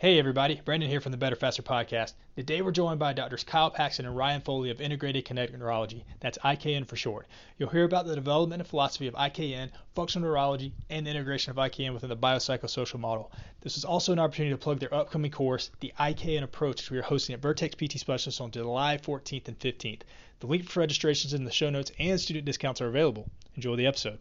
Hey everybody, Brandon here from the Better Faster podcast. Today we're joined by Doctors Kyle Paxton and Ryan Foley of Integrated Kinetic Neurology. That's IKN for short. You'll hear about the development and philosophy of IKN, functional neurology, and the integration of IKN within the biopsychosocial model. This is also an opportunity to plug their upcoming course, the IKN Approach, which we are hosting at Vertex PT Specialists on July 14th and 15th. The link for registrations in the show notes and student discounts are available. Enjoy the episode.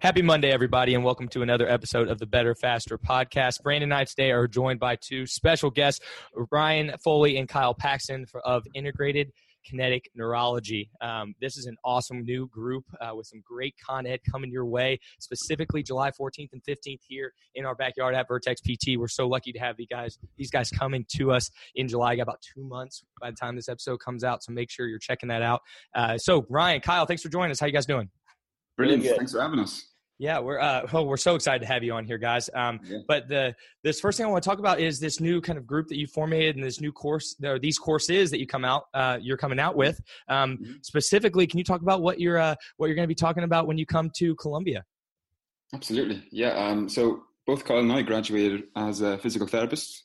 Happy Monday, everybody, and welcome to another episode of the Better Faster podcast. Brandon and I today are joined by two special guests, Ryan Foley and Kyle Paxton of Integrated Kinetic Neurology. Um, this is an awesome new group uh, with some great Con Ed coming your way, specifically July 14th and 15th here in our backyard at Vertex PT. We're so lucky to have these guys, these guys coming to us in July. Got about two months by the time this episode comes out, so make sure you're checking that out. Uh, so, Ryan, Kyle, thanks for joining us. How you guys doing? Brilliant. Thanks for having us. Yeah, we're uh, well, we're so excited to have you on here, guys. Um, yeah. But the this first thing I want to talk about is this new kind of group that you formated and this new course, or these courses that you come out, uh, you're coming out with. Um, mm-hmm. Specifically, can you talk about what you're uh, what you're going to be talking about when you come to Columbia? Absolutely, yeah. Um, so both Kyle and I graduated as a physical therapist,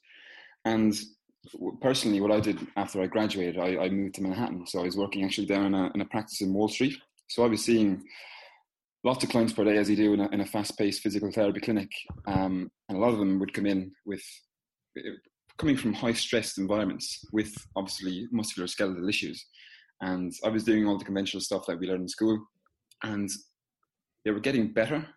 and personally, what I did after I graduated, I, I moved to Manhattan. So I was working actually down in a, in a practice in Wall Street. So I was seeing lots of clients per day as you do in a, in a fast-paced physical therapy clinic. Um, and a lot of them would come in with coming from high stressed environments with obviously musculoskeletal issues. And i was doing all the conventional stuff that we learned in school and they were getting better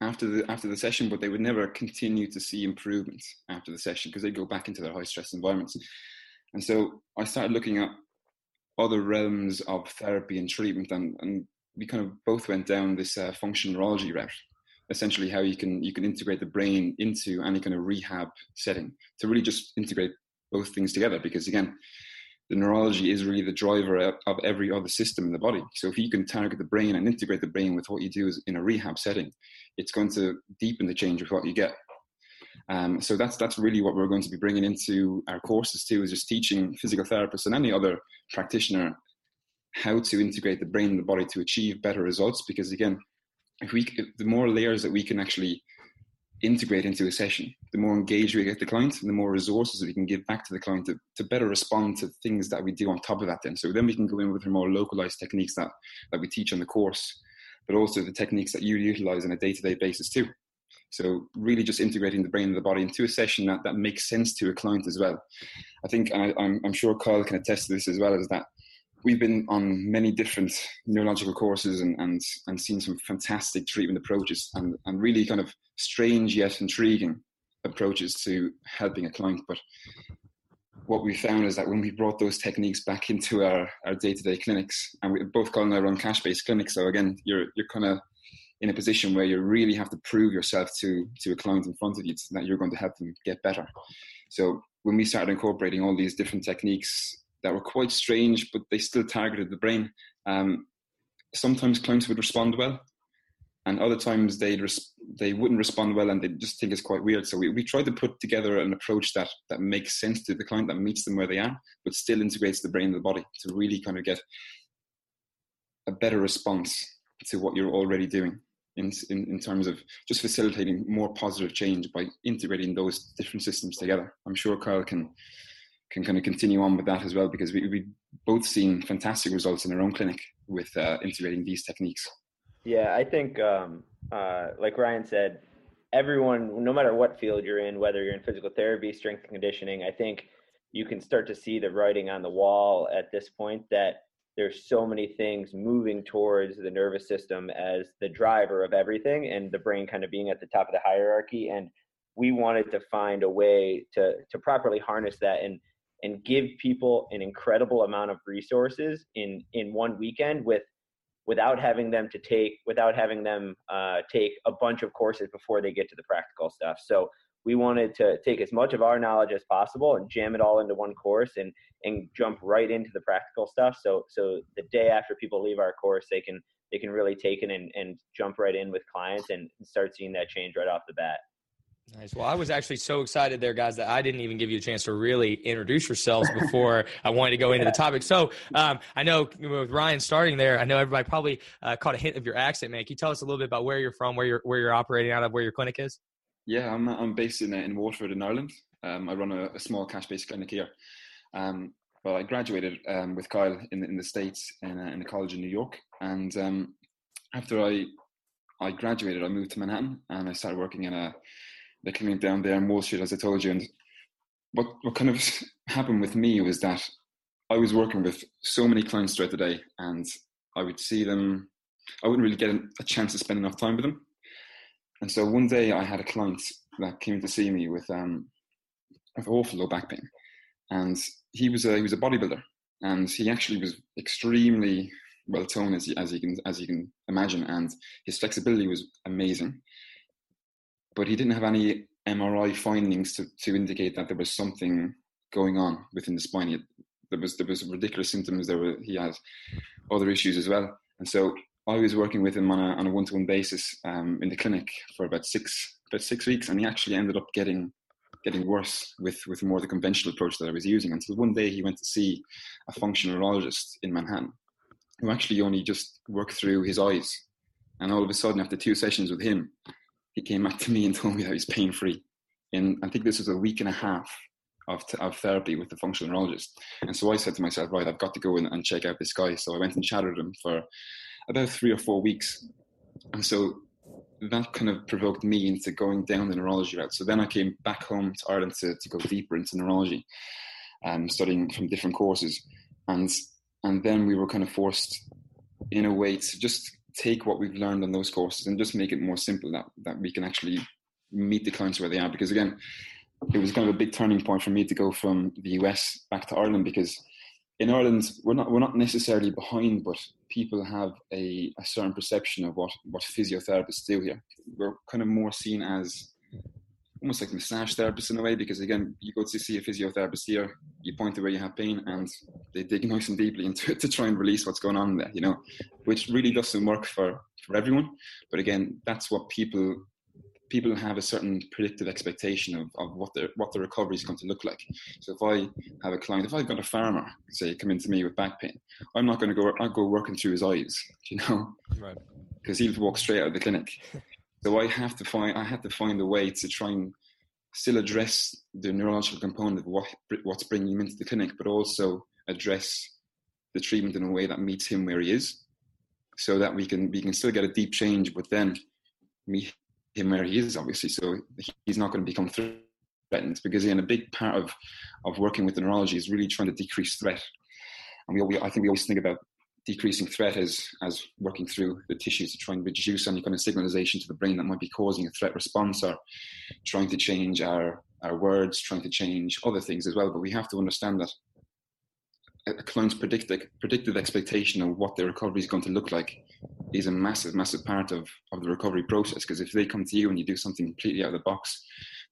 after the after the session but they would never continue to see improvements after the session because they go back into their high stress environments. And so i started looking at other realms of therapy and treatment and, and we kind of both went down this uh, functional neurology route essentially how you can you can integrate the brain into any kind of rehab setting to really just integrate both things together because again the neurology is really the driver of every other system in the body. So if you can target the brain and integrate the brain with what you do in a rehab setting it's going to deepen the change of what you get. Um, so that's that's really what we're going to be bringing into our courses too is just teaching physical therapists and any other practitioner how to integrate the brain and the body to achieve better results. Because again, if we the more layers that we can actually integrate into a session, the more engaged we get the client, and the more resources that we can give back to the client to, to better respond to things that we do on top of that. Then, so then we can go in with the more localized techniques that that we teach on the course, but also the techniques that you utilize on a day-to-day basis too. So really just integrating the brain and the body into a session that, that makes sense to a client as well. I think, I, I'm, I'm sure Kyle can attest to this as well, is that we've been on many different neurological courses and, and, and seen some fantastic treatment approaches and, and really kind of strange yet intriguing approaches to helping a client. But what we found is that when we brought those techniques back into our, our day-to-day clinics, and we're both call our own cash-based clinics, so again, you're you're kind of in a position where you really have to prove yourself to to a client in front of you that you're going to help them get better. So when we started incorporating all these different techniques that were quite strange, but they still targeted the brain. Um, sometimes clients would respond well, and other times they res- they wouldn't respond well, and they just think it's quite weird. So we, we try to put together an approach that that makes sense to the client, that meets them where they are, but still integrates the brain and the body to really kind of get a better response to what you're already doing in, in, in terms of just facilitating more positive change by integrating those different systems together. I'm sure Kyle can can kind of continue on with that as well because we we both seen fantastic results in our own clinic with uh, integrating these techniques. Yeah, I think um, uh, like Ryan said, everyone, no matter what field you're in, whether you're in physical therapy, strength and conditioning, I think you can start to see the writing on the wall at this point that there's so many things moving towards the nervous system as the driver of everything and the brain kind of being at the top of the hierarchy and we wanted to find a way to to properly harness that and and give people an incredible amount of resources in in one weekend with without having them to take without having them uh, take a bunch of courses before they get to the practical stuff. So we wanted to take as much of our knowledge as possible and jam it all into one course and and jump right into the practical stuff. So so the day after people leave our course they can they can really take it and, and jump right in with clients and start seeing that change right off the bat Nice. Well, I was actually so excited there, guys, that I didn't even give you a chance to really introduce yourselves before I wanted to go into the topic. So um, I know with Ryan starting there, I know everybody probably uh, caught a hint of your accent, man. Can you tell us a little bit about where you're from, where you're where you're operating out of, where your clinic is? Yeah, I'm I'm based in in Waterford in Ireland. Um, I run a, a small cash-based clinic here. Um, but I graduated um, with Kyle in the, in the states in, in a college in New York, and um, after I I graduated, I moved to Manhattan and I started working in a the clinic down there in Wall as I told you. And what, what kind of happened with me was that I was working with so many clients throughout the day, and I would see them. I wouldn't really get a chance to spend enough time with them. And so one day I had a client that came to see me with um, with awful low back pain, and he was a he was a bodybuilder, and he actually was extremely well toned as as you can as you can imagine, and his flexibility was amazing but he didn't have any MRI findings to, to indicate that there was something going on within the spine. There was there was ridiculous symptoms. There were he had other issues as well, and so I was working with him on a on a one to one basis um, in the clinic for about six about six weeks, and he actually ended up getting getting worse with with more the conventional approach that I was using. Until one day he went to see a functional neurologist in Manhattan, who actually only just worked through his eyes, and all of a sudden after two sessions with him, he came back to me and told me that he was pain free. And I think this was a week and a half of, t- of therapy with the functional neurologist. And so I said to myself, right, I've got to go in and check out this guy. So I went and with him for about three or four weeks. And so that kind of provoked me into going down the neurology route. So then I came back home to Ireland to, to go deeper into neurology, um, studying from different courses. And, and then we were kind of forced in a way to just take what we've learned on those courses and just make it more simple that, that we can actually meet the clients where they are. Because again, it was kind of a big turning point for me to go from the US back to Ireland because in Ireland we're not we're not necessarily behind, but people have a, a certain perception of what, what physiotherapists do here. We're kind of more seen as almost like massage therapists in a way because again you go to see a physiotherapist here you point to where you have pain and they dig nice and deeply into it to try and release what's going on there you know which really doesn't work for for everyone. But again that's what people people have a certain predictive expectation of, of what their what the recovery is going to look like. So if i have a client if i've got a farmer say come into me with back pain i'm not going to go i'll go working through his eyes you know? Right. Because he'll walk straight out of the clinic So I have to find I had to find a way to try and still address the neurological component of what what's bringing him into the clinic, but also address the treatment in a way that meets him where he is, so that we can we can still get a deep change, but then meet him where he is, obviously. So he's not going to become threatened because again, a big part of of working with the neurology is really trying to decrease threat. And we, we I think we always think about decreasing threat as as working through the tissues to try and reduce any kind of signalization to the brain that might be causing a threat response or trying to change our our words trying to change other things as well. But we have to understand that a client's predicted predicted expectation of what their recovery is going to look like is a massive massive part of of the recovery process. Because if they come to you and you do something completely out of the box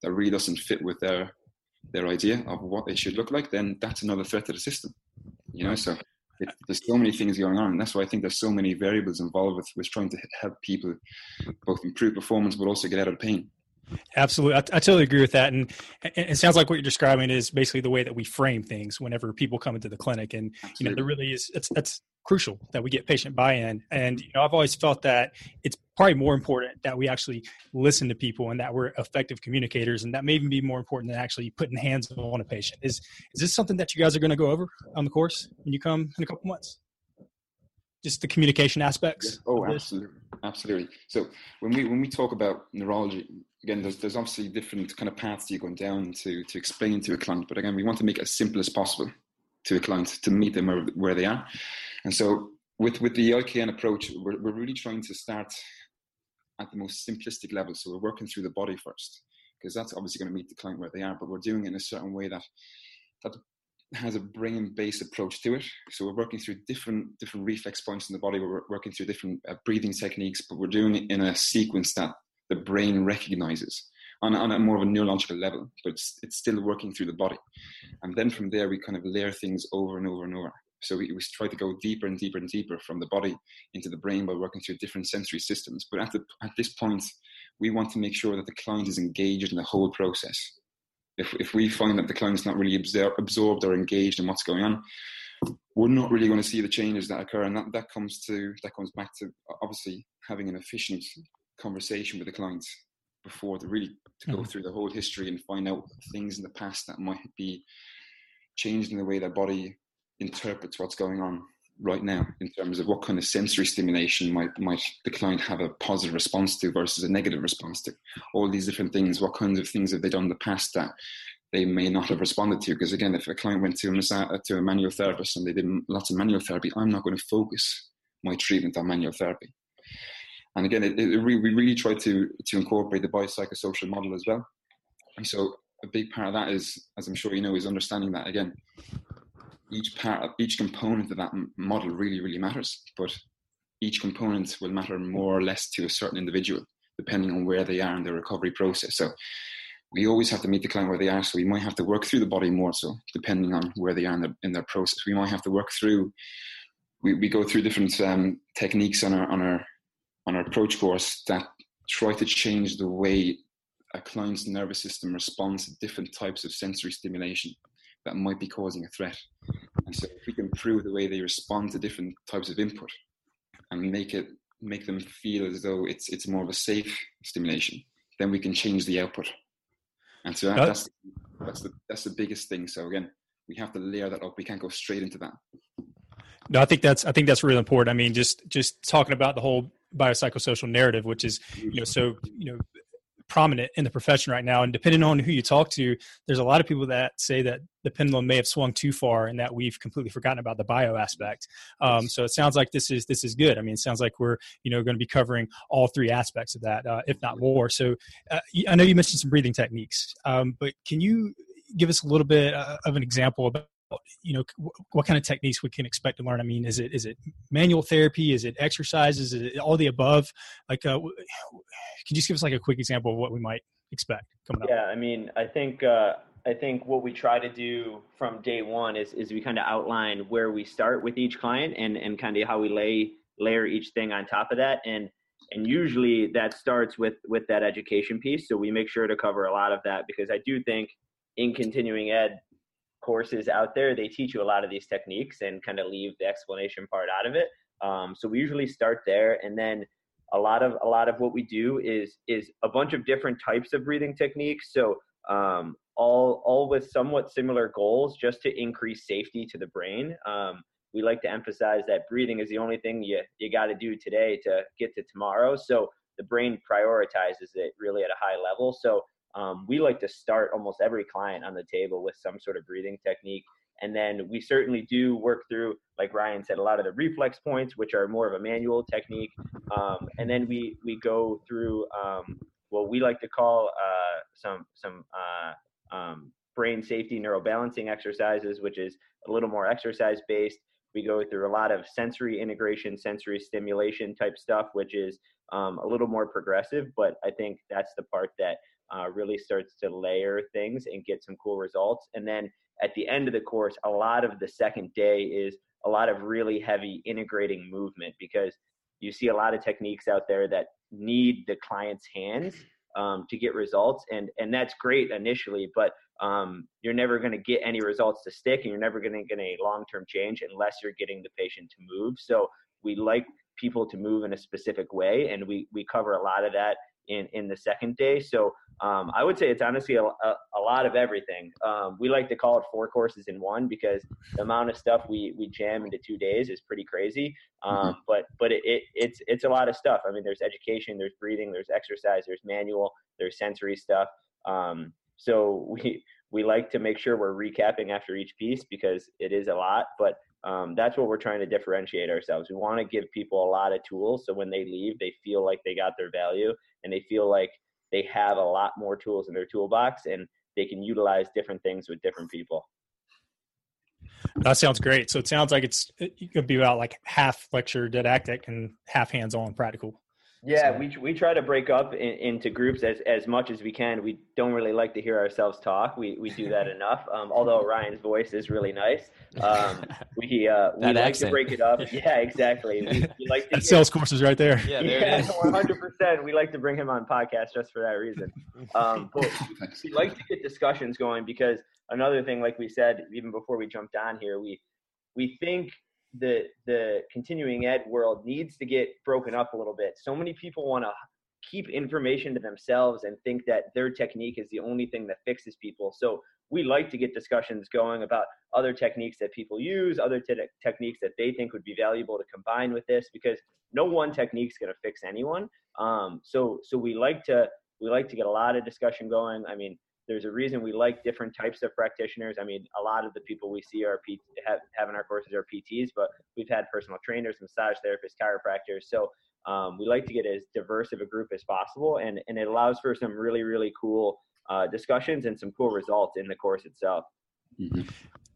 that really doesn't fit with their their idea of what it should look like then that's another threat to the system you know? So it, there's so many things going on, and that's why I think there's so many variables involved with with trying to help people both improve performance but also get out of pain. Absolutely, I, I totally agree with that, and, and, it sounds like what you're describing is basically the way that we frame things whenever people come into the clinic, and Absolutely. you know there really is it's that's crucial that we get patient buy-in, and you know I've always felt that it's probably more important that we actually listen to people and that we're effective communicators and that may even be more important than actually putting hands on a patient. Is is this something that you guys are going to go over on the course when you come in a couple months? Just the communication aspects oh absolutely absolutely. So when we when we talk about neurology again there's, there's obviously different kind of paths you're going down to to explain to a client but again we want to make it as simple as possible to a client to meet them where, where they are. And so with with the IKN approach, we're, we're really trying to start at the most simplistic level. So we're working through the body first, because that's obviously going to meet the client where they are. But we're doing it in a certain way that that has a brain-based approach to it. So we're working through different different reflex points in the body. We're working through different uh, breathing techniques, but we're doing it in a sequence that the brain recognizes on, on a more of a neurological level. But it's, it's still working through the body, and then from there we kind of layer things over and over and over. So we, we try to go deeper and deeper and deeper from the body into the brain by working through different sensory systems. But at, the, at this point, we want to make sure that the client is engaged in the whole process. If, if we find that the client's not really absorbed or engaged in what's going on, we're not really going to see the changes that occur. And that, that comes to that comes back to obviously having an efficient conversation with the client before to really to go mm-hmm. through the whole history and find out things in the past that might be changed in the way their body interprets what's going on right now in terms of what kind of sensory stimulation might might the client have a positive response to versus a negative response to. All these different things what kinds of things have they done in the past that they may not have responded to? Because again if a client went to, a uh, to a manual therapist and they did lots of manual therapy i'm not going to focus my treatment on manual therapy. And again it, it, we really try to to incorporate the biopsychosocial model as well. And so a big part of that is as i'm sure you know is understanding that again each part each component of that model really really matters but each component will matter more or less to a certain individual depending on where they are in their recovery process. So we always have to meet the client where they are so we might have to work through the body more so depending on where they are in their, in their process. We might have to work through we, we go through different um, techniques on our on our on our approach course that try to change the way a client's nervous system responds to different types of sensory stimulation that might be causing a threat. And so if we can improve the way they respond to different types of input and make it make them feel as though it's it's more of a safe stimulation, then we can change the output. And so that, that's that's the that's the biggest thing. So again, we have to layer that up. We can't go straight into that. No, I think that's I think that's really important. I mean, just just talking about the whole biopsychosocial narrative, which is you know so you know prominent in the profession right now. And depending on who you talk to, there's a lot of people that say that the pendulum may have swung too far and that we've completely forgotten about the bio aspect. Um, so it sounds like this is this is good. I mean, it sounds like we're you know going to be covering all three aspects of that, uh, if not more. So uh, I know you mentioned some breathing techniques, um, but can you give us a little bit uh, of an example about you know what kind of techniques we can expect to learn? I mean is it is it manual therapy? Is it exercises? Is it all the above? Like uh, can you just give us like a quick example of what we might expect coming up? Yeah i mean i think uh, i think what we try to do from day one is is we kind of outline where we start with each client and and kind of how we lay layer each thing on top of that. And and usually that starts with with that education piece. So we make sure to cover a lot of that because i do think in continuing ed courses out there, they teach you a lot of these techniques and kind of leave the explanation part out of it. Um, so we usually start there, and then a lot of a lot of what we do is is a bunch of different types of breathing techniques. So um, all all with somewhat similar goals, just to increase safety to the brain. Um, we like to emphasize that breathing is the only thing you you got to do today to get to tomorrow. So the brain prioritizes it really at a high level. So um, we like to start almost every client on the table with some sort of breathing technique. And then we certainly do work through, like Ryan said, a lot of the reflex points, which are more of a manual technique. Um, and then we we go through um, what we like to call uh, some some uh, um, brain safety neurobalancing exercises, which is a little more exercise based. We go through a lot of sensory integration, sensory stimulation type stuff, which is um, a little more progressive. But I think that's the part that uh, really starts to layer things and get some cool results. And then at the end of the course, a lot of the second day is a lot of really heavy integrating movement because you see a lot of techniques out there that need the client's hands um, to get results and and that's great initially but um, you're never going to get any results to stick and you're never going to get a long-term change unless you're getting the patient to move so we like people to move in a specific way, and we we cover a lot of that in in the second day. So um, I would say it's honestly a, a, a lot of everything. Um, we like to call it four courses in one because the amount of stuff we we jam into two days is pretty crazy. Um, mm-hmm. But but it, it, it's it's a lot of stuff. I mean, there's education, there's breathing, there's exercise, there's manual, there's sensory stuff. Um, so we we like to make sure we're recapping after each piece because it is a lot. But um, that's what we're trying to differentiate ourselves. We want to give people a lot of tools so when they leave, they feel like they got their value and they feel like they have a lot more tools in their toolbox and they can utilize different things with different people. That sounds great. So it sounds like it's it could be about like half lecture didactic and half hands-on practical. Yeah, so. we we try to break up in, into groups as, as much as we can. We don't really like to hear ourselves talk. We we do that enough. Um, although Ryan's voice is really nice, um, we uh, we like accent. to break it up. Yeah, exactly. We, we like to that sales courses right there. Yeah, one hundred percent. We like to bring him on podcast just for that reason. Um, but we like to get discussions going because another thing, like we said even before we jumped on here, we we think the the continuing ed world needs to get broken up a little bit. So many people want to keep information to themselves and think that their technique is the only thing that fixes people. So we like to get discussions going about other techniques that people use, other te- techniques that they think would be valuable to combine with this, because no one technique is going to fix anyone. Um, so so we like to we like to get a lot of discussion going. I mean, there's a reason we like different types of practitioners. I mean, a lot of the people we see are P- have, having our courses are PTs, but we've had personal trainers, massage therapists, chiropractors. So um, we like to get as diverse of a group as possible, and and it allows for some really really cool uh, discussions and some cool results in the course itself. Mm-hmm.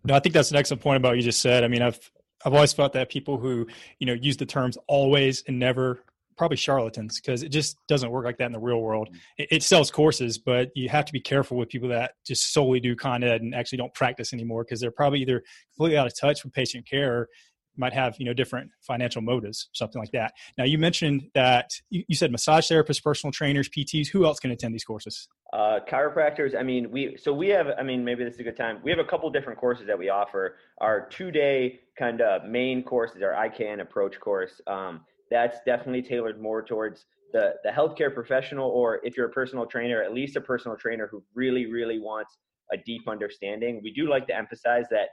No, I think that's an excellent point about what you just said. I mean, I've I've always felt that people who you know use the terms always and never probably charlatans because it just doesn't work like that in the real world. Mm. It, it, sells courses, but you have to be careful with people that just solely do con ed and actually don't practice anymore because they're probably either completely out of touch with patient care or might have you know different financial motives something like that. Now you mentioned that you, you said massage therapists personal trainers pts who else can attend these courses? Uh, chiropractors i mean we so we have i mean maybe this is a good time. We have a couple different courses that we offer. Our two day kind of main course is our IKN approach course. Um, that's definitely tailored more towards the the healthcare professional or if you're a personal trainer at least a personal trainer who really really wants a deep understanding. We do like to emphasize that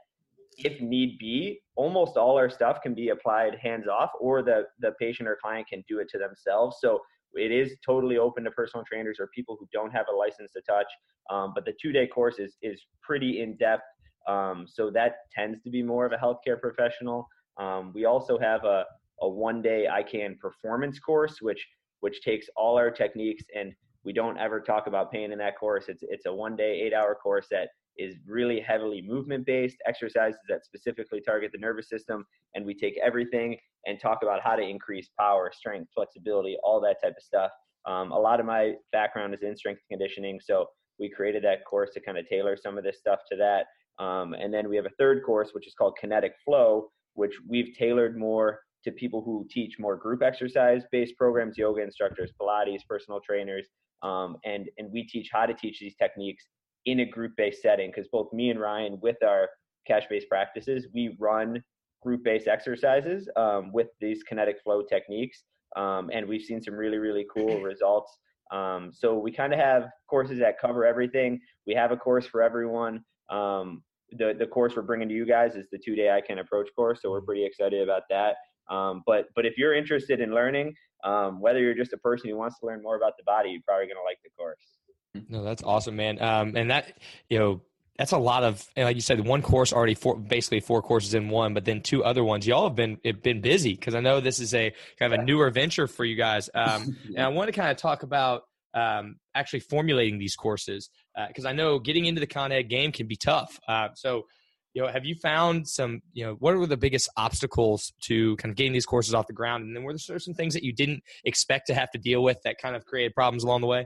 if need be almost all our stuff can be applied hands off or the the patient or client can do it to themselves. So it is totally open to personal trainers or people who don't have a license to touch um, but the two day course is is pretty in depth um, so that tends to be more of a healthcare professional. Um, we also have a a one day IKN performance course, which which takes all our techniques and we don't ever talk about pain in that course. It's it's a one day, eight hour course that is really heavily movement based exercises that specifically target the nervous system. And we take everything and talk about how to increase power, strength, flexibility, all that type of stuff. Um, a lot of my background is in strength conditioning. So we created that course to kind of tailor some of this stuff to that. Um, and then we have a third course, which is called Kinetic Flow, which we've tailored more to people who teach more group exercise based programs, yoga instructors, Pilates, personal trainers, um, and and we teach how to teach these techniques in a group based setting because both me and Ryan with our cash based practices we run group based exercises um, with these kinetic flow techniques, um, and we've seen some really really cool results. Um, so we kind of have courses that cover everything. We have a course for everyone. Um, the the course we're bringing to you guys is the two day IKN approach course, so we're pretty excited about that. Um, but but if you're interested in learning, um, whether you're just a person who wants to learn more about the body, you're probably going to like the course. No, that's awesome, man. Um, and that you know that's a lot of like you said one course already four basically four courses in one but then two other ones y'all have been been busy because i know this is a kind of a newer venture for you guys um, and i want to kind of talk about um, actually formulating these courses because uh, i know getting into the con ed game can be tough uh, so you know, have you found some, you know, what were the biggest obstacles to kind of getting these courses off the ground? And then were there some things that you didn't expect to have to deal with that kind of created problems along the way?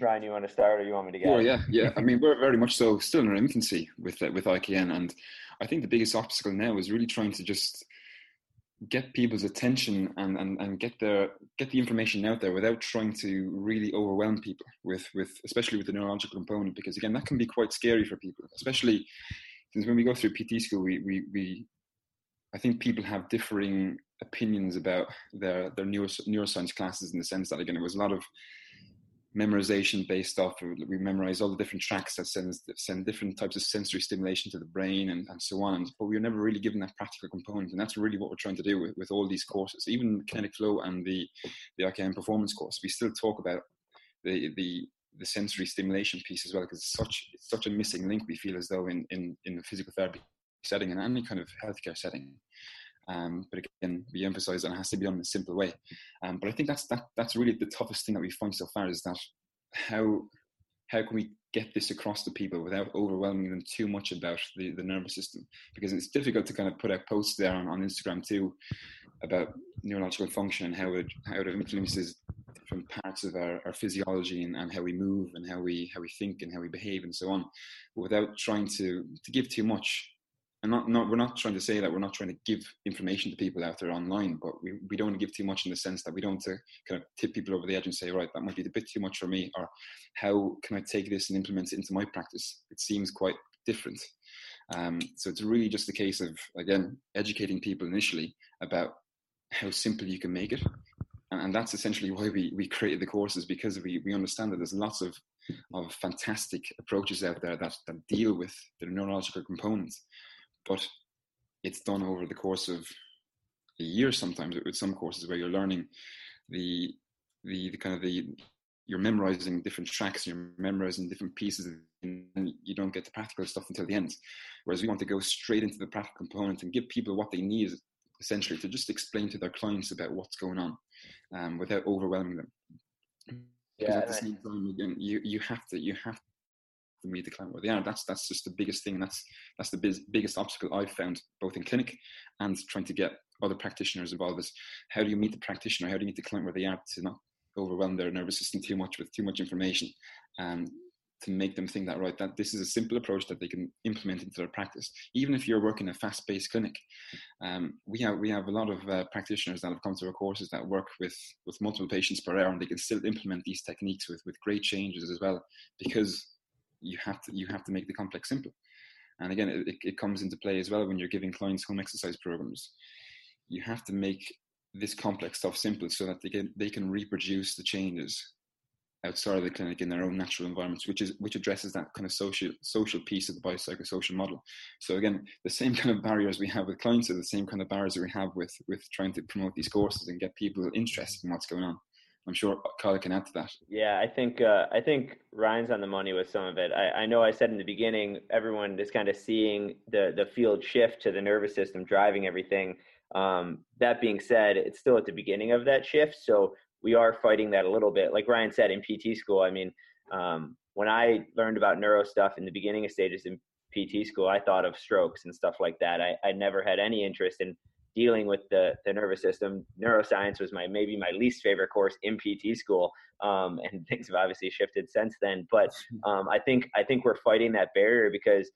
Ryan, you want to start or you want me to go? Sure, yeah, yeah. I mean, we're very much so still in our infancy with with IKN, and I think the biggest obstacle now is really trying to just get people's attention and, and, and get the get the information out there without trying to really overwhelm people with with especially with the neurological component because again that can be quite scary for people especially since when we go through PT school we we, we I think people have differing opinions about their their neuroscience classes in the sense that again it was a lot of memorization based off of, we memorize all the different tracks that send send different types of sensory stimulation to the brain and, and so on but we were never really given that practical component and that's really what we're trying to do with, with all these courses even kinetic flow and the the IKN performance course. We still talk about the the the sensory stimulation piece as well because it's such it's such a missing link we feel as though in in in the physical therapy setting and any kind of healthcare setting um, but again, we emphasise that it has to be done in a simple way. Um, but I think that's that, that's really the toughest thing that we find so far is that how how can we get this across to people without overwhelming them too much about the, the nervous system? Because it's difficult to kind of put out posts there on, on Instagram too about neurological function and how it how it influences different parts of our, our physiology and, and how we move and how we how we think and how we behave and so on, without trying to to give too much and not, not we're not trying to say that we're not trying to give information to people out there online, but we, we don't want to give too much in the sense that we don't to kind of tip people over the edge and say, right, that might be a bit too much for me, or how can I take this and implement it into my practice? It seems quite different. Um, so it's really just a case of again educating people initially about how simple you can make it, and, and that's essentially why we we created the courses because we we understand that there's lots of of fantastic approaches out there that that deal with the neurological components but it's done over the course of a year sometimes with some courses where you're learning the the, the kind of the you're memorizing different tracks you're memorizing different pieces and you don't get the practical stuff until the end. Whereas we want to go straight into the practical component and give people what they need essentially to just explain to their clients about what's going on um, without overwhelming them. Yeah, at the same time you, you have to you have meet the client where they are. That's that's just the biggest thing. And that's that's the biz, biggest obstacle I've found both in clinic and trying to get other practitioners involved. Is how do you meet the practitioner? How do you meet the client where they are to not overwhelm their nervous system too much with too much information, and to make them think that right that this is a simple approach that they can implement into their practice. Even if you're working a fast-paced clinic, um, we have we have a lot of uh, practitioners that have come to our courses that work with with multiple patients per hour, and they can still implement these techniques with with great changes as well because you have to you have to make the complex simple. And again, it, it comes into play as well when you're giving clients home exercise programs. You have to make this complex stuff simple so that they can they can reproduce the changes outside of the clinic in their own natural environments, which is which addresses that kind of social social piece of the biopsychosocial model. So again, the same kind of barriers we have with clients are the same kind of barriers we have with with trying to promote these courses and get people interested in what's going on. I'm sure Kyle can add to that. Yeah, I think uh, I think Ryan's on the money with some of it. I, I know I said in the beginning, everyone is kind of seeing the the field shift to the nervous system driving everything. Um, that being said, it's still at the beginning of that shift, so we are fighting that a little bit. Like Ryan said in PT school, I mean, um, when I learned about neuro stuff in the beginning of stages in PT school, I thought of strokes and stuff like that. I, I never had any interest in dealing with the, the nervous system. Neuroscience was my maybe my least favorite course in PT school, um, and things have obviously shifted since then. But um, I think I think we're fighting that barrier because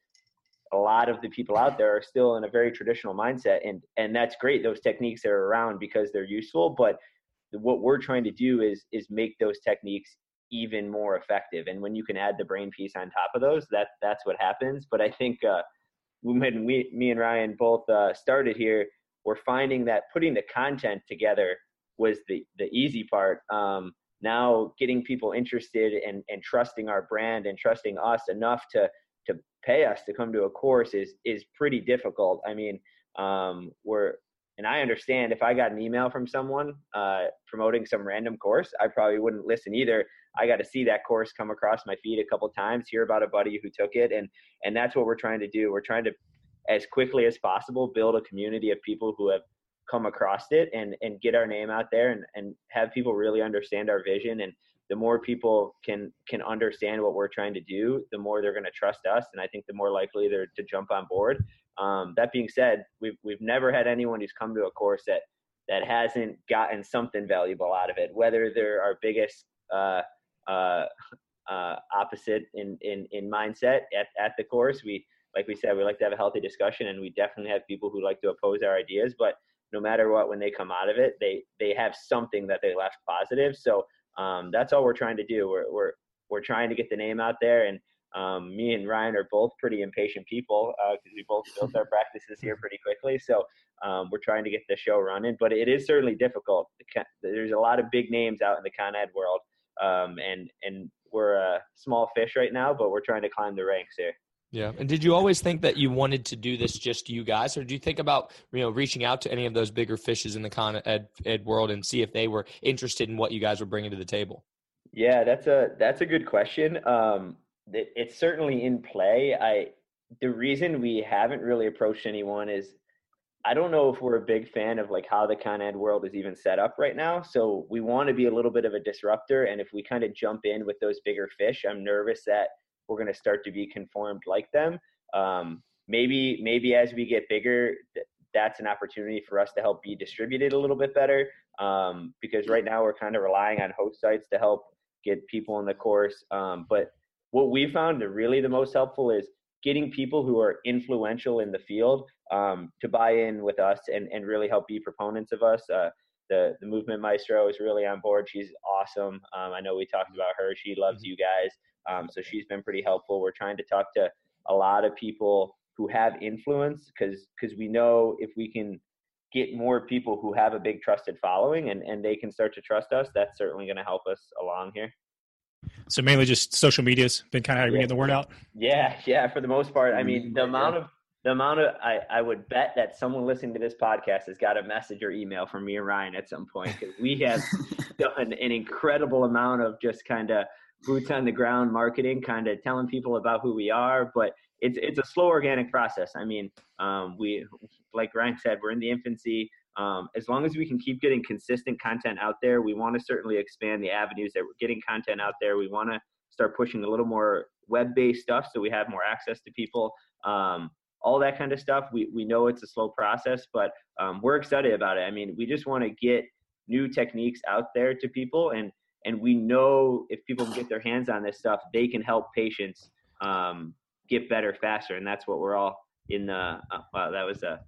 a lot of the people out there are still in a very traditional mindset, and and that's great. Those techniques are around because they're useful, but what we're trying to do is is make those techniques even more effective. And when you can add the brain piece on top of those, that that's what happens. But I think uh, when we, me and Ryan both uh, started here, we're finding that putting the content together was the the easy part. Um, now getting people interested and and trusting our brand and trusting us enough to to pay us to come to a course is is pretty difficult. I mean, um, we're and I understand if I got an email from someone uh, promoting some random course, I probably wouldn't listen either. I got to see that course come across my feed a couple times, hear about a buddy who took it, and and that's what we're trying to do. We're trying to as quickly as possible build a community of people who have come across it and and get our name out there and and have people really understand our vision. And the more people can can understand what we're trying to do the more they're going to trust us and i think the more likely they're to jump on board. Um, that being said we've we've never had anyone who's come to a course that that hasn't gotten something valuable out of it whether they're our biggest uh, uh, uh, opposite in, in in mindset at, at the course. We like we said, we like to have a healthy discussion, and we definitely have people who like to oppose our ideas. But no matter what, when they come out of it, they they have something that they left positive. So um, that's all we're trying to do. We're we're we're trying to get the name out there, and um, me and Ryan are both pretty impatient people because uh, we both built our practices here pretty quickly. So um, we're trying to get the show running, but it is certainly difficult. There's a lot of big names out in the con ed world, um, and and we're a small fish right now, but we're trying to climb the ranks here. Yeah. And did you always think that you wanted to do this just you guys, or do you think about you know reaching out to any of those bigger fishes in the con ed, ed world and see if they were interested in what you guys were bringing to the table? Yeah, that's a that's a good question. Um, it, it's certainly in play. I the reason we haven't really approached anyone is I don't know if we're a big fan of like how the con ed world is even set up right now. So we want to be a little bit of a disruptor. And if we kind of jump in with those bigger fish, I'm nervous that we're going to start to be conformed like them. Um, maybe maybe as we get bigger, th- that's an opportunity for us to help be distributed a little bit better. Um, because right now we're kind of relying on host sites to help get people in the course. Um, but what we found that really the most helpful is getting people who are influential in the field um, to buy in with us and, and really help be proponents of us. Uh, the, the movement maestro is really on board. She's awesome. Um, I know we talked about her. She loves mm-hmm. you guys. Um, so she's been pretty helpful. We're trying to talk to a lot of people who have influence because because we know if we can get more people who have a big trusted following and, and they can start to trust us, that's certainly going to help us along here. So mainly just social media's been kind of how you yeah. get the word out. Yeah, yeah, for the most part. I mean, the amount of the amount of I, I would bet that someone listening to this podcast has got a message or email from me and Ryan at some point because we have done an incredible amount of just kind of boots on the ground marketing, kind of telling people about who we are. But it's it's a slow organic process. I mean, um, we like Ryan said, we're in the infancy. Um, as long as we can keep getting consistent content out there, we want to certainly expand the avenues that we're getting content out there. We want to start pushing a little more web-based stuff so we have more access to people. Um, all that kind of stuff. We we know it's a slow process, but um, we're excited about it. I mean, we just want to get new techniques out there to people, and and we know if people get their hands on this stuff, they can help patients um, get better faster, and that's what we're all in the. Uh, wow, that was a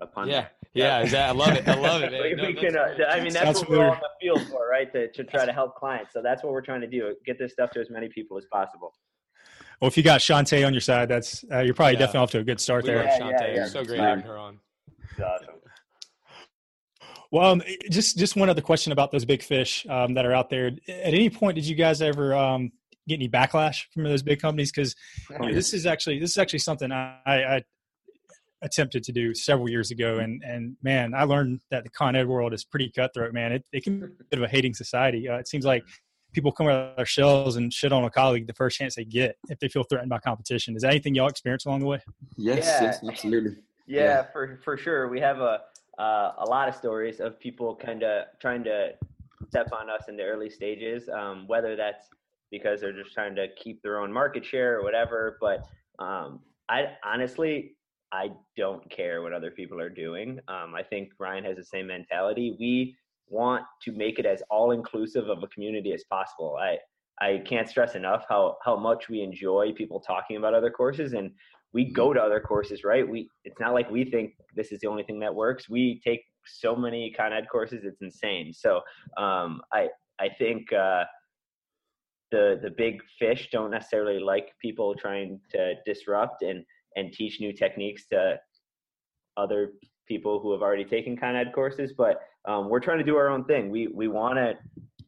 a pun. Yeah, yeah, exactly. I love it. I love it. we, no, we can, uh, I mean, that's Sounds what we're all in the field for, right? To, to try to help clients. So that's what we're trying to do: get this stuff to as many people as possible. Well, if you got Shantae on your side, that's uh, you're probably yeah. definitely off to a good start we there. Yeah, Shantae. Yeah, yeah. So great having her on. Awesome. Well, um, just just one other question about those big fish um, that are out there. At any point, did you guys ever um, get any backlash from those big companies? Because you know, this is actually this is actually something I, I, attempted to do several years ago, and and man, I learned that the con ed world is pretty cutthroat. Man, it, it can be a bit of a hating society. Uh, it seems like people come out of their shells and shit on a colleague the first chance they get if they feel threatened by competition. Is that anything y'all experience along the way? Yes, yeah. yes, absolutely. Yeah, yeah, for for sure. We have a uh, a lot of stories of people kind of trying to step on us in the early stages, um, whether that's because they're just trying to keep their own market share or whatever. But um, I honestly, I don't care what other people are doing. Um, I think Ryan has the same mentality. We want to make it as all inclusive of a community as possible. I I can't stress enough how how much we enjoy people talking about other courses and we go mm-hmm. to other courses, right? We it's not like we think this is the only thing that works. We take so many con ed courses, it's insane. So um, I I think uh, the the big fish don't necessarily like people trying to disrupt and and teach new techniques to other people who have already taken con ed courses, but um, we're trying to do our own thing. We we want to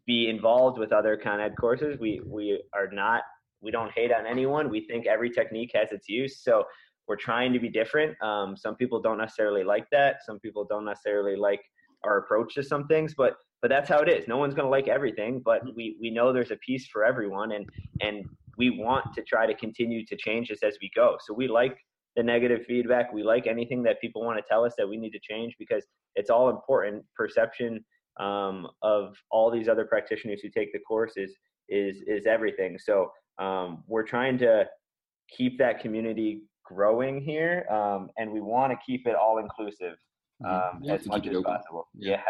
be involved with other con ed courses. We we are not we don't hate on anyone. We think every technique has its use. So we're trying to be different. Um, some people don't necessarily like that. Some people don't necessarily like our approach to some things, but but that's how it is. No one's going to like everything, but we we know there's a piece for everyone, and and we want to try to continue to change this as we go. So we like the negative feedback. We like anything that people want to tell us that we need to change because it's all important. Perception um, of all these other practitioners who take the course is is is everything. So um, we're trying to keep that community growing here, um, and we want to keep it all inclusive mm-hmm. um, as much as possible. Yeah.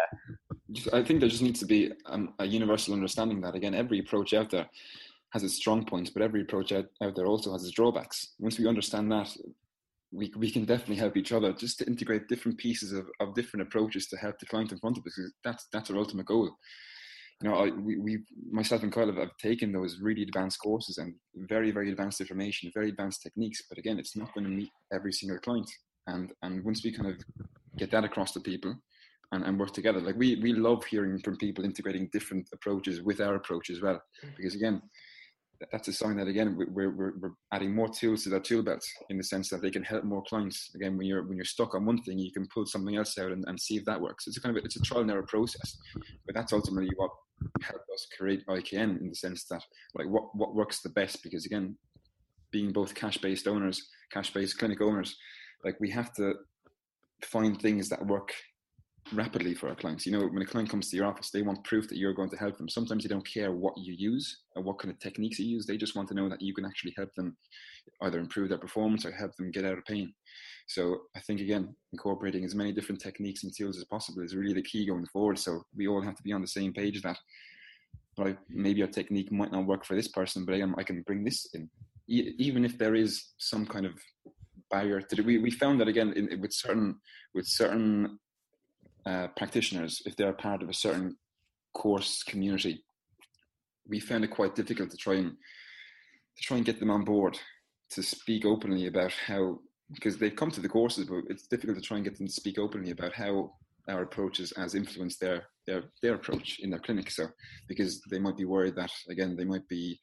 yeah. I think there just needs to be um, a universal understanding that again, every approach out there has its strong points, but every approach out, out there also has its drawbacks. Once we understand that, we, we can definitely help each other just to integrate different pieces of, of different approaches to help the client in front of us because that's that's our ultimate goal you know, I, we, we, myself and Kyle have, have, taken those really advanced courses and very, very advanced information, very advanced techniques. But again, it's not going to meet every single client. And and once we kind of get that across to people and, and work together, like we we love hearing from people integrating different approaches with our approach as well. Mm. Because again, that's a sign that again we're, we're, we're adding more tools to that tool belt in the sense that they can help more clients. Again, when you're when you're stuck on one thing, you can pull something else out and, and see if that works. It's a kind of it's a trial and error process, but that's ultimately what helped us create IKN in the sense that like what what works the best. Because again, being both cash based owners, cash based clinic owners, like we have to find things that work rapidly for our clients. You know, when a client comes to your office, they want proof that you're going to help them. Sometimes they don't care what you use or what kind of techniques you use. They just want to know that you can actually help them either improve their performance or help them get out of pain. So I think again, incorporating as many different techniques and tools as possible is really the key going forward. So we all have to be on the same page that maybe a technique might not work for this person, but I can bring this in. Even if there is some kind of barrier to do, we, we found that again in, with certain with certain uh, practitioners, if they're part of a certain course community, we found it quite difficult to try and to try and get them on board to speak openly about how because they've come to the courses, but it's difficult to try and get them to speak openly about how our approaches has influenced their their their approach in their clinic. So because they might be worried that again they might be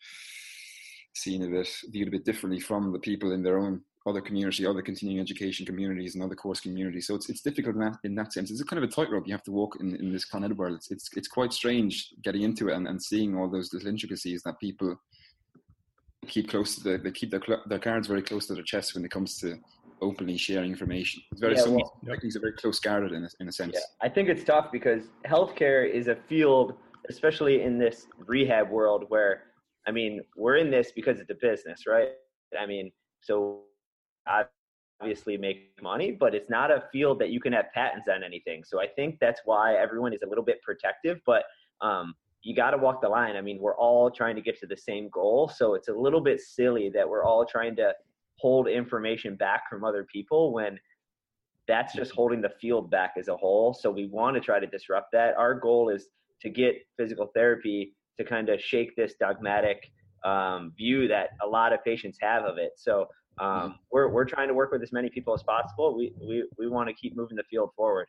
seen a bit viewed a bit differently from the people in their own other community, other continuing education communities, and other course communities. So it's it's difficult in that, in that sense. It's a kind of a tightrope you have to walk in, in this Con Ed world. It's, it's, it's quite strange getting into it and, and seeing all those little intricacies that people keep close to the, they keep their their cards very close to their chest when it comes to openly sharing information. It's very yeah, well, techniques are very close guarded in a, in a sense. Yeah, I think it's tough because healthcare is a field, especially in this rehab world, where I mean we're in this because it's a business, right? I mean, so obviously make money, but it's not a field that you can have patents on anything. So I think that's why everyone is a little bit protective, but um, you got to walk the line. I mean, we're all trying to get to the same goal. So it's a little bit silly that we're all trying to hold information back from other people when that's just holding the field back as a whole. So we want to try to disrupt that. Our goal is to get physical therapy to kind of shake this dogmatic um, view that a lot of patients have of it. So um, mm-hmm. we're we're trying to work with as many people as possible. We we we want to keep moving the field forward.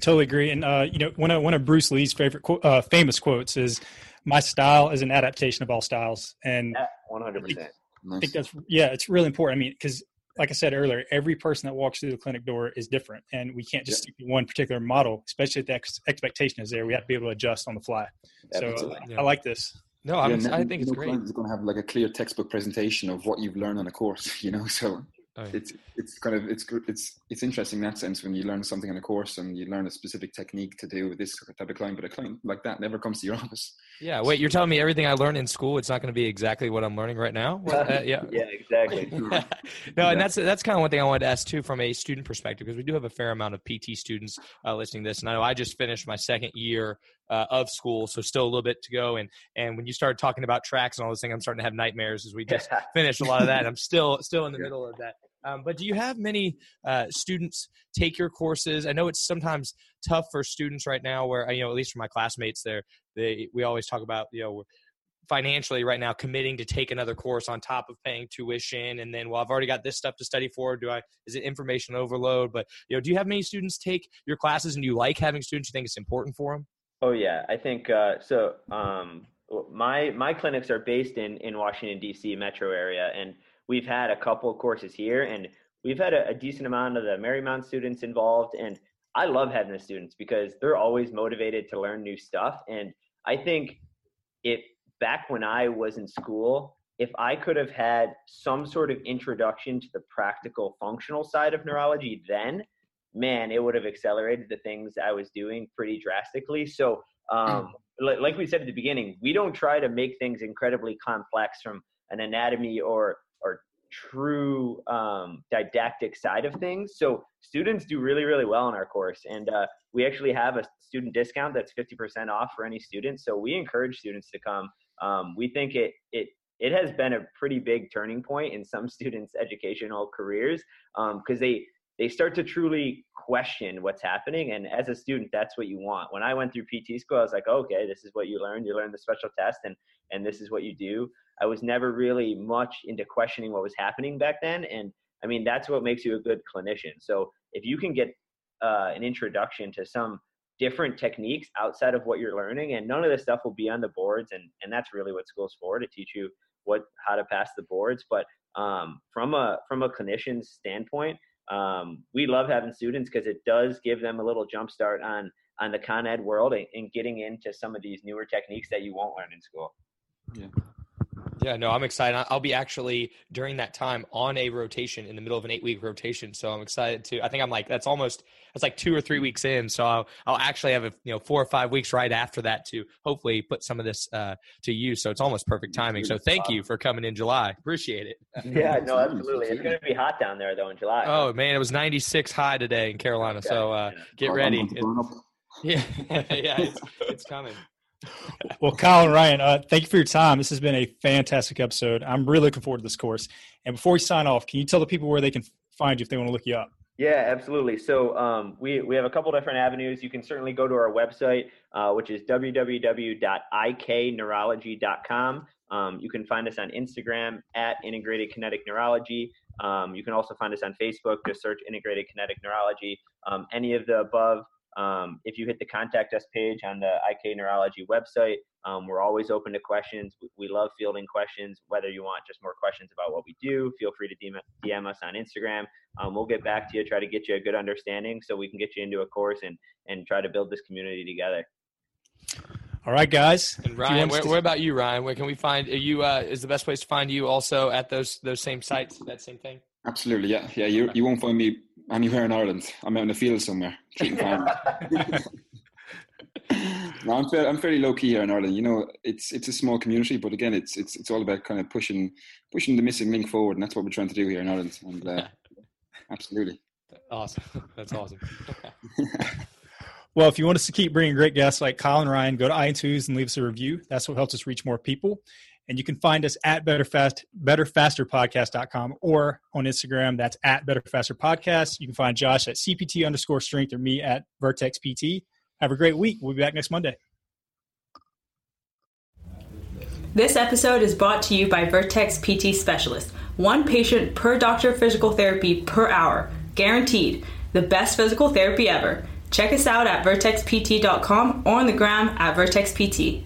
Totally agree. And uh, you know, one of one of Bruce Lee's favorite uh, famous quotes is, "My style is an adaptation of all styles." And one hundred percent. I think that's yeah, it's really important. I mean, because like I said earlier, every person that walks through the clinic door is different, and we can't just stick to one particular model. Especially if the ex- expectation is there, we have to be able to adjust on the fly. So uh, yeah. I like this. No, yeah, I think it's great. It's going to have like a clear textbook presentation of what you've learned on a course, you know. So oh, yeah. it's it's kind of it's it's it's interesting in that sense when you learn something in a course and you learn a specific technique to do with this type of client, but a client like that never comes to your office. Yeah, wait, you're telling me everything I learned in school, it's not going to be exactly what I'm learning right now? Well, uh, yeah, yeah, exactly. no, and that's that's kind of one thing I wanted to ask too from a student perspective because we do have a fair amount of PT students uh, listening to this, and I know I just finished my second year uh, of school, so still a little bit to go. And and when you start talking about tracks and all those things, I'm starting to have nightmares as we just finished a lot of that. I'm still still in the middle of that. Um, but do you have many uh, students take your courses? I know it's sometimes tough for students right now, where you know at least for my classmates, there they we always talk about you know financially right now committing to take another course on top of paying tuition and then well i've already got this stuff to study for do i is it information overload but you know do you have many students take your classes and you like having students you think it's important for them Oh yeah, I think uh, so. Um, my my clinics are based in in Washington D.C. metro area, and we've had a couple courses here, and we've had a, a decent amount of the Marymount students involved, and I love having the students because they're always motivated to learn new stuff, and I think it back when I was in school, if I could have had some sort of introduction to the practical functional side of neurology then, man, it would have accelerated the things I was doing pretty drastically. So, um, like we said at the beginning, we don't try to make things incredibly complex from an anatomy or or true um, didactic side of things. So students do really, really well in our course, and uh, we actually have a student discount that's 50% off for any student. So we encourage students to come. Um, we think it it it has been a pretty big turning point in some students' educational careers because um, they they start to truly question what's happening. And as a student, that's what you want. When I went through PT school, I was like, okay, this is what you learned. You learn the special test, and and this is what you do. I was never really much into questioning what was happening back then, and I mean that's what makes you a good clinician. So if you can get uh, an introduction to some different techniques outside of what you're learning, and none of this stuff will be on the boards, and and that's really what school's for to teach you what how to pass the boards. But um, from a from a clinician's standpoint, um, we love having students because it does give them a little jump start on on the con ed world and, and, getting into some of these newer techniques that you won't learn in school. Yeah. Yeah, no, I'm excited. I'll be actually during that time on a rotation in the middle of an eight week rotation. So I'm excited to. I think I'm like that's almost that's like two or three weeks in. So I'll, I'll actually have a you know four or five weeks right after that to hopefully put some of this uh, to use. So it's almost perfect timing. So thank you for coming in July. Appreciate it. Yeah, no, absolutely. It's going to be hot down there though in July. Oh man, it was 96 high today in Carolina. Okay. So uh, get ready. It, yeah, yeah, it's, it's coming well, Kyle and Ryan, uh, thank you for your time. This has been a fantastic episode. I'm really looking forward to this course. And before we sign off, can you tell the people where they can find you if they want to look you up? Yeah, absolutely. So um, we, we have a couple different avenues. You can certainly go to our website, uh, which is www.ikneurology.com. Um, you can find us on Instagram at Integrated Kinetic Neurology. Um, you can also find us on Facebook. Just search Integrated Kinetic Neurology. Um, any of the above um, if you hit the contact us page on the IK Neurology website, um, we're always open to questions. We, love fielding questions, whether you want just more questions about what we do, feel free to DM, DM us on Instagram. Um, we'll get back to you, try to get you a good understanding so we can get you into a course and, and try to build this community together. All right, guys. And Ryan, where, to... where, about you, Ryan? Where can we find you? Uh, is the best place to find you also at those those same sites? That same thing. Absolutely, yeah, yeah. You you won't find me anywhere in Ireland. I'm out in the field somewhere treating farmers. no, I'm fairly, I'm fairly low key here in Ireland. You know, it's it's a small community, but again, it's it's it's all about kind of pushing pushing the missing link forward, and that's what we're trying to do here in Ireland. And uh, absolutely, awesome. That's awesome. well, if you want us to keep bringing great guests like Kyle and Ryan, go to iTunes and leave us a review. That's what helps us reach more people. And you can find us at betterfast, betterfasterpodcast.com or on Instagram. That's at betterfasterpodcast. You can find Josh at CPT underscore strength or me at Vertex PT. Have a great week. We'll be back next Monday. This episode is brought to you by Vertex PT Specialist. One patient per doctor physical therapy per hour. Guaranteed. The best physical therapy ever. Check us out at vertexpt.com or on the gram at vertexpt.